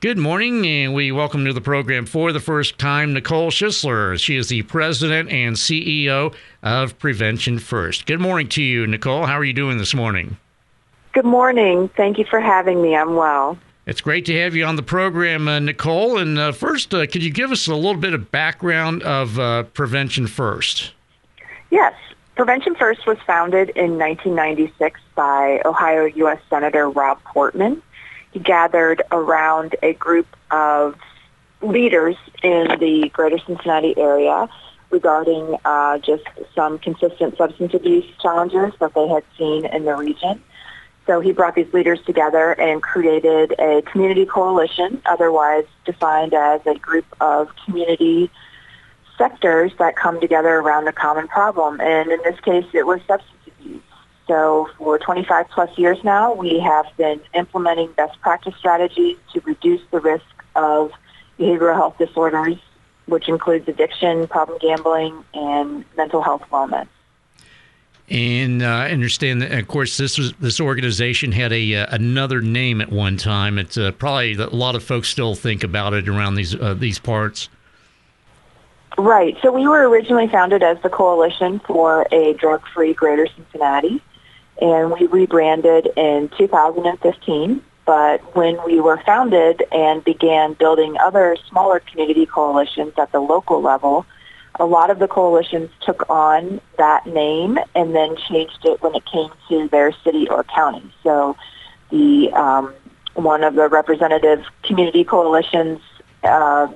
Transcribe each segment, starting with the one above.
Good morning, and we welcome to the program for the first time Nicole Schisler. She is the president and CEO of Prevention First. Good morning to you, Nicole. How are you doing this morning? Good morning. Thank you for having me. I'm well. It's great to have you on the program, uh, Nicole. And uh, first, uh, could you give us a little bit of background of uh, Prevention First? Yes. Prevention First was founded in 1996 by Ohio U.S. Senator Rob Portman gathered around a group of leaders in the greater Cincinnati area regarding uh, just some consistent substance abuse challenges that they had seen in the region. So he brought these leaders together and created a community coalition, otherwise defined as a group of community sectors that come together around a common problem. And in this case, it was substance so for 25 plus years now, we have been implementing best practice strategies to reduce the risk of behavioral health disorders, which includes addiction, problem gambling, and mental health wellness. And uh, I understand that, of course, this was, this organization had a uh, another name at one time. It's uh, probably a lot of folks still think about it around these uh, these parts. Right. So we were originally founded as the Coalition for a Drug-Free Greater Cincinnati and we rebranded in 2015. But when we were founded and began building other smaller community coalitions at the local level, a lot of the coalitions took on that name and then changed it when it came to their city or county. So the um, one of the representative community coalitions uh,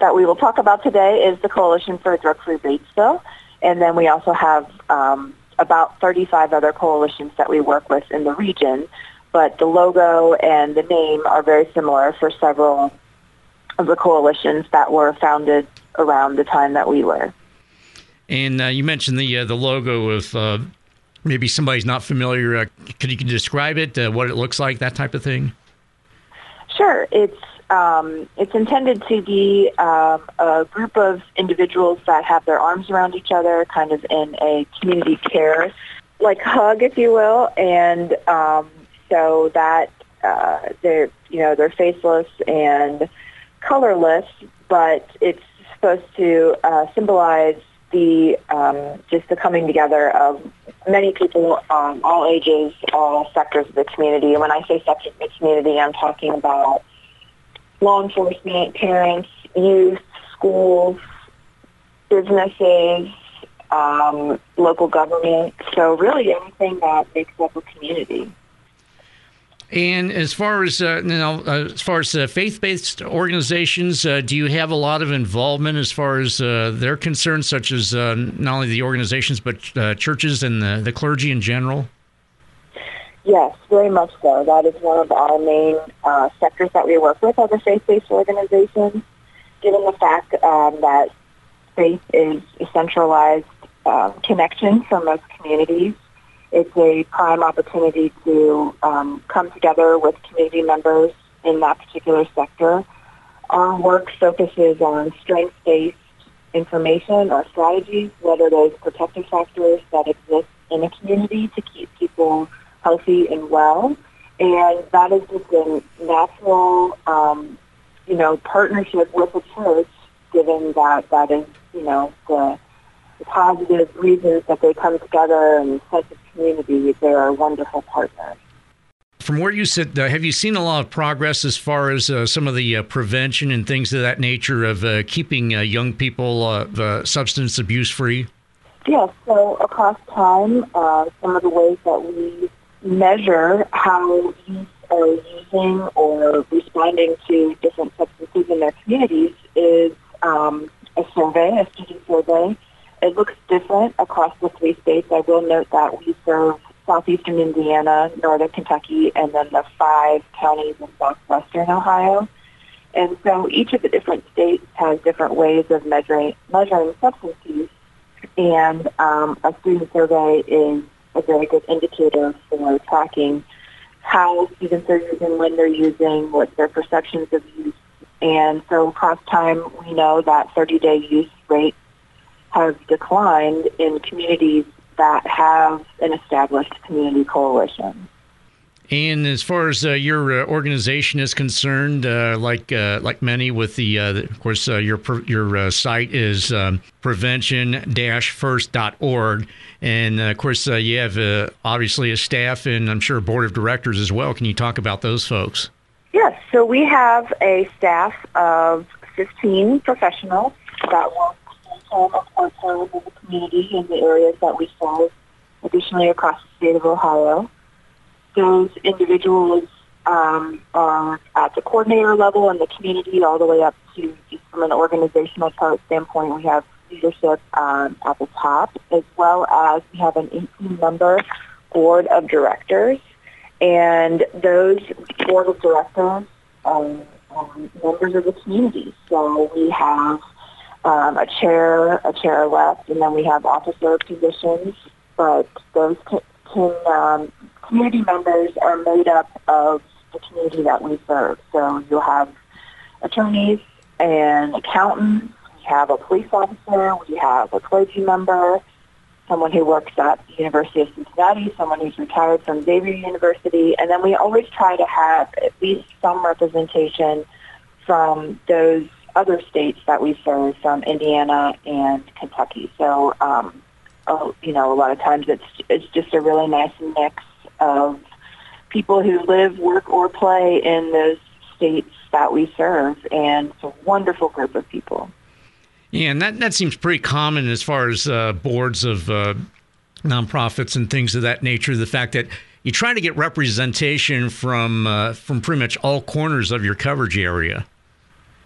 that we will talk about today is the Coalition for Drug-Free Batesville. And then we also have um, about 35 other coalitions that we work with in the region, but the logo and the name are very similar for several of the coalitions that were founded around the time that we were. And uh, you mentioned the uh, the logo of uh, maybe somebody's not familiar. Uh, could you describe it? Uh, what it looks like? That type of thing. Sure. It's um, it's intended to be um, a group of individuals that have their arms around each other, kind of in a community care, like hug, if you will, and um, so that uh, they're you know they're faceless and colorless, but it's supposed to uh, symbolize the um, just the coming together of many people, um, all ages, all sectors of the community. And when I say sectors of the community, I'm talking about law enforcement, parents, youth, schools, businesses, um, local government. So really anything that makes up a community. And as far as uh, you know, uh, as far as uh, faith-based organizations, uh, do you have a lot of involvement as far as uh, their concerned, such as not only the organizations but churches and the, the clergy in general? Yes, very much so. That is one of our main uh, sectors that we work with as a faith-based organization, given the fact um, that faith is a centralized uh, connection for most communities. It's a prime opportunity to um, come together with community members in that particular sector. Our work focuses on strength-based information or strategies, whether those protective factors that exist in a community to keep people healthy and well. And that is just a natural, um, you know, partnership with the church, given that that is, you know, the, the positive reasons that they come together and such a community. They're a wonderful partners. From where you sit, uh, have you seen a lot of progress as far as uh, some of the uh, prevention and things of that nature of uh, keeping uh, young people uh, substance abuse free? Yes. So across time, some of the ways that we measure how youth are using or responding to different substances in their communities is um, a survey, a student survey. It looks different across the three states. I will note that we serve southeastern Indiana, northern Kentucky, and then the five counties in southwestern Ohio. And so each of the different states has different ways of measuring measuring substance use. And um, a student survey is very good indicator for tracking how students are using, when they're using, what their perceptions of use. And so across time, we know that 30-day use rates have declined in communities that have an established community coalition. And as far as uh, your uh, organization is concerned, uh, like uh, like many, with the, uh, of course, uh, your your site is um, prevention-first.org, and of course, you have obviously a staff and I'm sure a board of directors as well. Can you talk about those folks? Yes. So we have a staff of 15 professionals that work full-time in the community in the areas that we serve. Additionally, across the state of Ohio those individuals um, are at the coordinator level in the community all the way up to from an organizational chart standpoint, we have leadership um, at the top as well as we have an 18-member board of directors. And those board of directors are um, members of the community. So we have um, a chair, a chair-elect, and then we have officer positions. But those can, can um, community members are made up of the community that we serve. So you'll have attorneys and accountants. We have a police officer. We have a clergy member, someone who works at the University of Cincinnati, someone who's retired from Xavier University, and then we always try to have at least some representation from those other states that we serve, from Indiana and Kentucky. So, um, oh, you know, a lot of times it's it's just a really nice mix of people who live, work, or play in those states that we serve, and it's a wonderful group of people. Yeah, and that, that seems pretty common as far as uh, boards of uh, nonprofits and things of that nature. The fact that you try to get representation from uh, from pretty much all corners of your coverage area.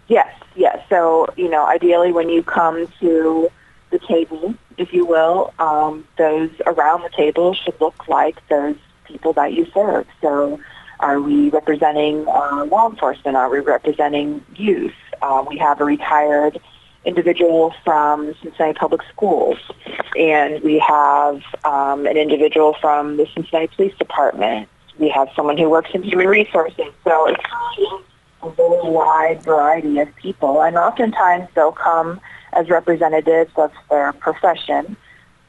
Yes, yes. So you know, ideally, when you come to the table, if you will, um, those around the table should look like those people that you serve. So are we representing uh, law enforcement? Are we representing youth? Uh, we have a retired individual from Cincinnati Public Schools, and we have um, an individual from the Cincinnati Police Department. We have someone who works in human resources. So it's a very wide variety of people, and oftentimes they'll come as representatives of their profession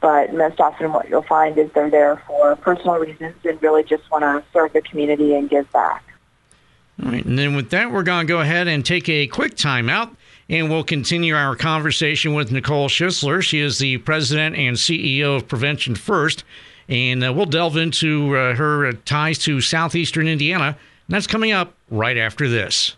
but most often what you'll find is they're there for personal reasons and really just want to serve the community and give back. All right, and then with that, we're going to go ahead and take a quick timeout, and we'll continue our conversation with Nicole Schisler. She is the president and CEO of Prevention First, and uh, we'll delve into uh, her ties to southeastern Indiana. And that's coming up right after this.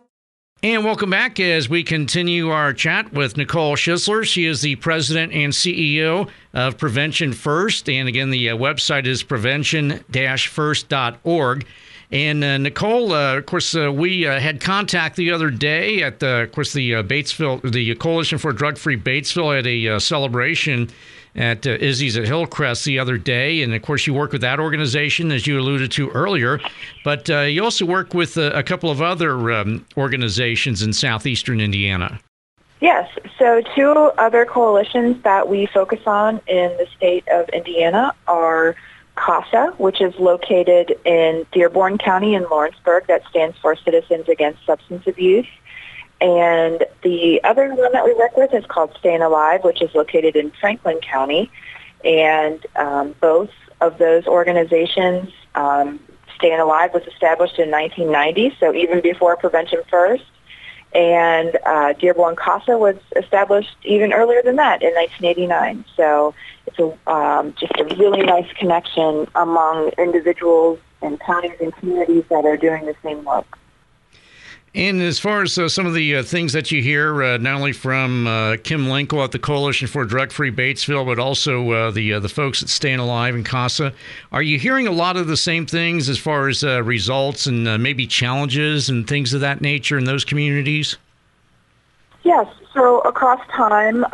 And welcome back as we continue our chat with Nicole Schisler. She is the president and CEO of Prevention First. And again, the uh, website is prevention first.org. And uh, Nicole, uh, of course, uh, we uh, had contact the other day at, the, of course, the uh, Batesville, the Coalition for Drug Free Batesville at a celebration at uh, Izzy's at Hillcrest the other day. And of course, you work with that organization, as you alluded to earlier. But uh, you also work with a, a couple of other um, organizations in southeastern Indiana. Yes. So, two other coalitions that we focus on in the state of Indiana are CASA, which is located in Dearborn County in Lawrenceburg. That stands for Citizens Against Substance Abuse. And the other one that we work with is called Staying Alive, which is located in Franklin County. And um, both of those organizations, um, Staying Alive was established in 1990, so even before Prevention First. And uh, Dearborn CASA was established even earlier than that in 1989. So it's a, um, just a really nice connection among individuals and counties and communities that are doing the same work. And as far as uh, some of the uh, things that you hear, uh, not only from uh, Kim Linkle at the Coalition for Drug Free Batesville, but also uh, the uh, the folks at Staying Alive and CASA, are you hearing a lot of the same things as far as results and maybe challenges and things of that nature in those communities? Yes. So across time,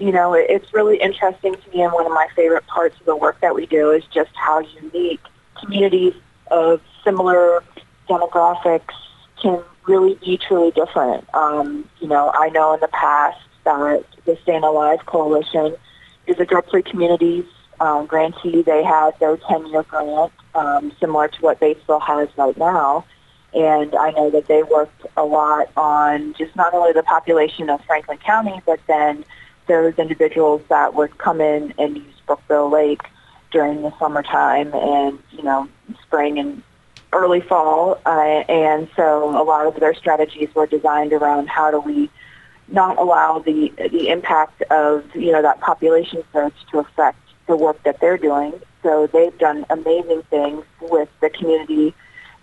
you know, it's really interesting to me, and one of my favorite parts of the work that we do is just how unique communities of similar demographics can really be truly different. Um, you know, I know in the past that the Staying Alive Coalition is a drug-free communities um, grantee. They had their 10-year grant, um, similar to what Batesville has right now. And I know that they worked a lot on just not only the population of Franklin County, but then those individuals that would come in and use Brookville Lake during the summertime and, you know, spring and early fall. Uh, and so a lot of their strategies were designed around how do we not allow the the impact of you know that population surge to affect the work that they're doing. So they've done amazing things with the community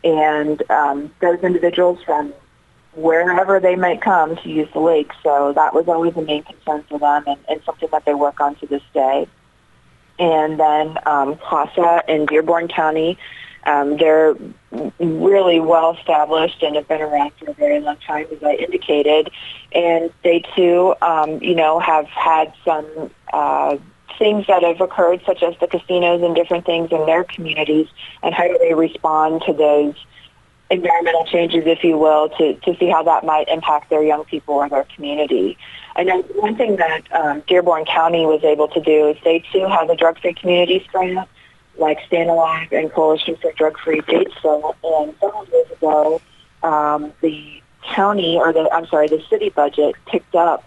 and um, those individuals from wherever they might come to use the lake. So that was always a main concern for them and, and something that they work on to this day. And then um, CASA in Dearborn County, um, they're really well established and have been around for a very long time, as I indicated. And they too, um, you know, have had some uh, things that have occurred, such as the casinos and different things in their communities, and how do they respond to those environmental changes, if you will, to, to see how that might impact their young people or their community. I know one thing that um, Dearborn County was able to do is they too have a drug-free communities grant, like Staying Alive and Coalition for Drug-Free Batesville. And several years ago, um, the county, or the I'm sorry, the city budget picked up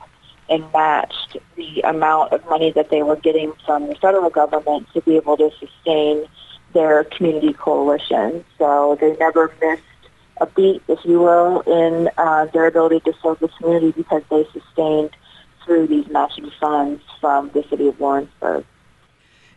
and matched the amount of money that they were getting from the federal government to be able to sustain their community coalition. So they never missed a beat, if you will, in uh, their ability to serve the community because they sustained through these matching funds from the city of Lawrenceburg.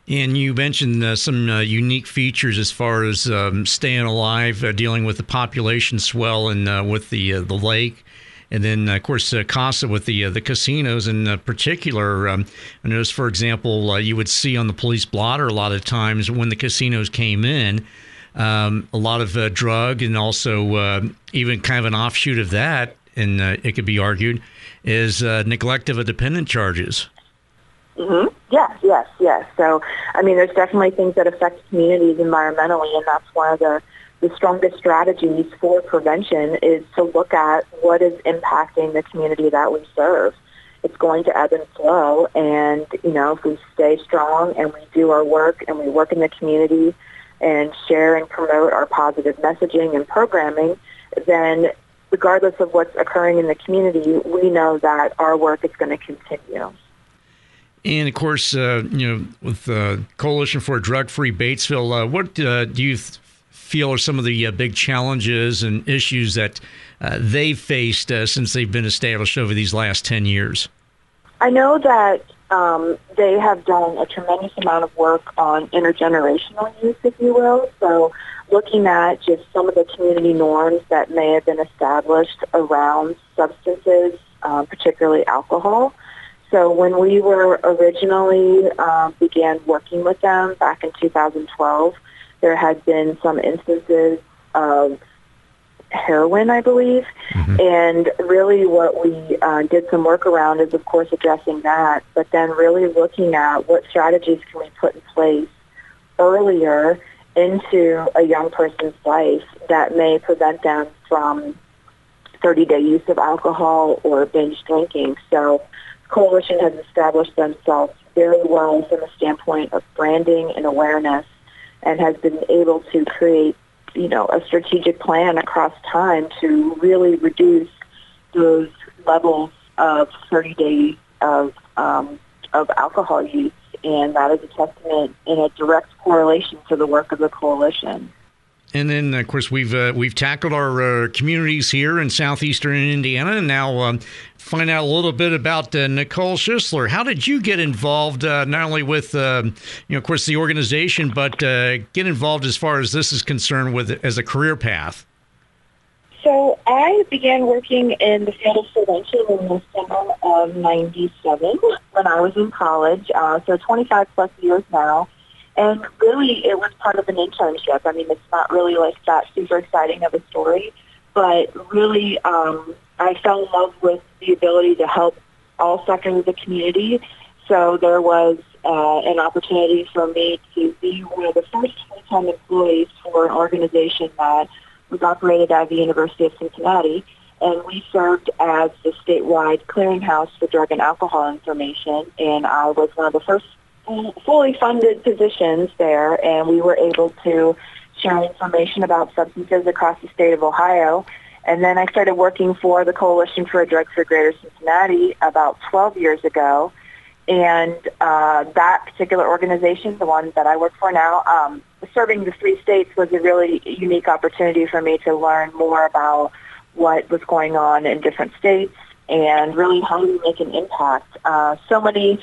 And you mentioned uh, some uh, unique features as far as um, staying alive, uh, dealing with the population swell and uh, with the uh, the lake. And then, of course, uh, Casa with the the casinos in particular. Um, I noticed, for example, you would see on the police blotter a lot of times when the casinos came in, um, a lot of drug and also even kind of an offshoot of that, and it could be argued, is neglect of a dependent charges. Mm-hmm. Yes, yes, yes. So, I mean, there's definitely things that affect communities environmentally, and that's one of the the strongest strategies for prevention is to look at what is impacting the community that we serve. It's going to ebb and flow, and you know, if we stay strong and we do our work and we work in the community and share and promote our positive messaging and programming, then regardless of what's occurring in the community, we know that our work is going to continue. And of course, uh, you know, with the Coalition for a Drug-Free Batesville, uh, what uh, do you th- feel are some of the uh, big challenges and issues that uh, they've faced uh, since they've been established over these last 10 years? I know that um, they have done a tremendous amount of work on intergenerational use, if you will. So looking at just some of the community norms that may have been established around substances, um, particularly alcohol. So when we were originally um, began working with them back in 2012, there had been some instances of heroin, I believe. Mm-hmm. And really what we uh, did some work around is, of course, addressing that, but then really looking at what strategies can we put in place earlier into a young person's life that may prevent them from 30-day use of alcohol or binge drinking. So Coalition has established themselves very well from the standpoint of branding and awareness and has been able to create, you know, a strategic plan across time to really reduce those levels of 30 days of um, of alcohol use, and that is a testament in a direct correlation to the work of the coalition. And then, of course, we've uh, we've tackled our uh, communities here in southeastern Indiana, and now um, find out a little bit about uh, Nicole Schisler. How did you get involved, uh, not only with uh, you know, of course, the organization, but uh, get involved as far as this is concerned with as a career path? So I began working in the field of prevention in the summer of '97 when I was in college. so 25 plus years now. And really, it was part of an internship. I mean, it's not really like that super exciting of a story, but really, um, I fell in love with the ability to help all sectors of the community. So there was uh, an opportunity for me to be one of the first full-time employees for an organization that was operated out of the University of Cincinnati, and we served as the statewide clearinghouse for drug and alcohol information, and I was one of the first fully funded positions there, and we were able to share information about substances across the state of Ohio. And then I started working for the Coalition for a Drug-Free Greater Cincinnati about 12 years ago. And uh, that particular organization, the one that I work for now, um, serving the three states was a really unique opportunity for me to learn more about what was going on in different states and really how to make an impact. Uh, so many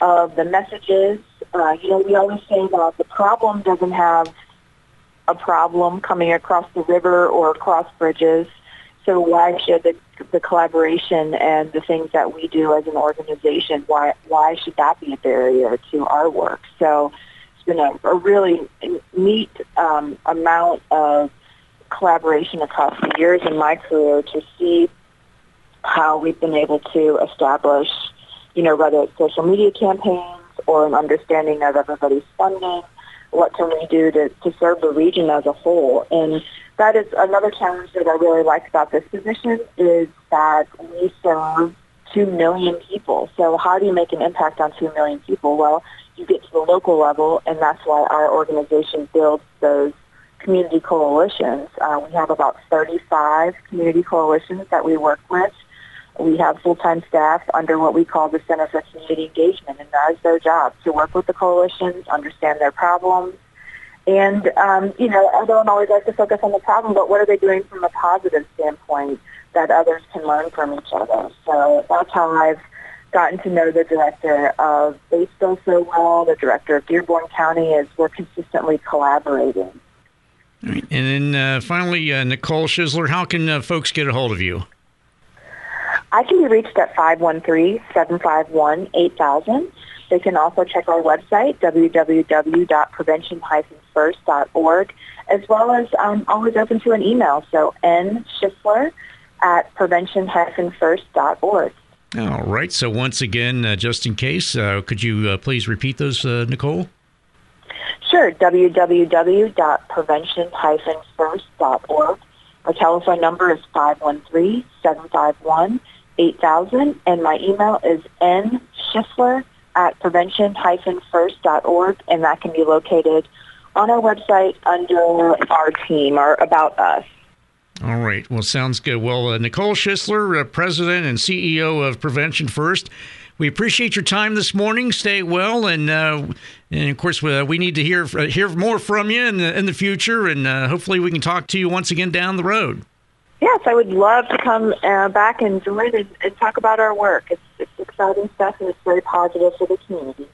of the messages, uh, you know, we always say that the problem doesn't have a problem coming across the river or across bridges. So why should the, the collaboration and the things that we do as an organization, why, why should that be a barrier to our work? So it's been a, a really neat um, amount of collaboration across the years in my career to see how we've been able to establish, you know, whether it's social media campaigns or an understanding of everybody's funding, what can we do to, to serve the region as a whole. And that is another challenge that I really like about this position is that we serve 2 million people. So how do you make an impact on 2 million people? Well, you get to the local level, and that's why our organization builds those community coalitions. Uh, we have about 35 community coalitions that we work with. We have full-time staff under what we call the Center for Community Engagement, and that is their job, to work with the coalitions, understand their problems, and, um, you know, I don't always like to focus on the problem, but what are they doing from a positive standpoint that others can learn from each other? So that's how I've gotten to know the director of Batesville so well, the director of Dearborn County, is we're consistently collaborating. And then uh, finally, uh, Nicole Schisler, how can uh, folks get a hold of you? I can be reached at 513-751-8000. They can also check our website, www.prevention-first.org, as well as I'm always open to an email, so nschisler at prevention-first.org. All right. So once again, uh, just in case, uh, could you uh, please repeat those, uh, Nicole? Sure. www.prevention-first.org. Our telephone number is 513-751-8000, and my email is nschisler at prevention-first.org, and that can be located on our website under our team or about us. All right. Well, sounds good. Well, uh, Nicole Schisler, uh, President and CEO of Prevention First, we appreciate your time this morning. Stay well, and uh, and of course uh, we need to hear uh, hear more from you in the in the future, and uh, hopefully we can talk to you once again down the road. Yes, I would love to come uh, back and join and, and talk about our work. It's, it's exciting stuff, and it's very positive for the community.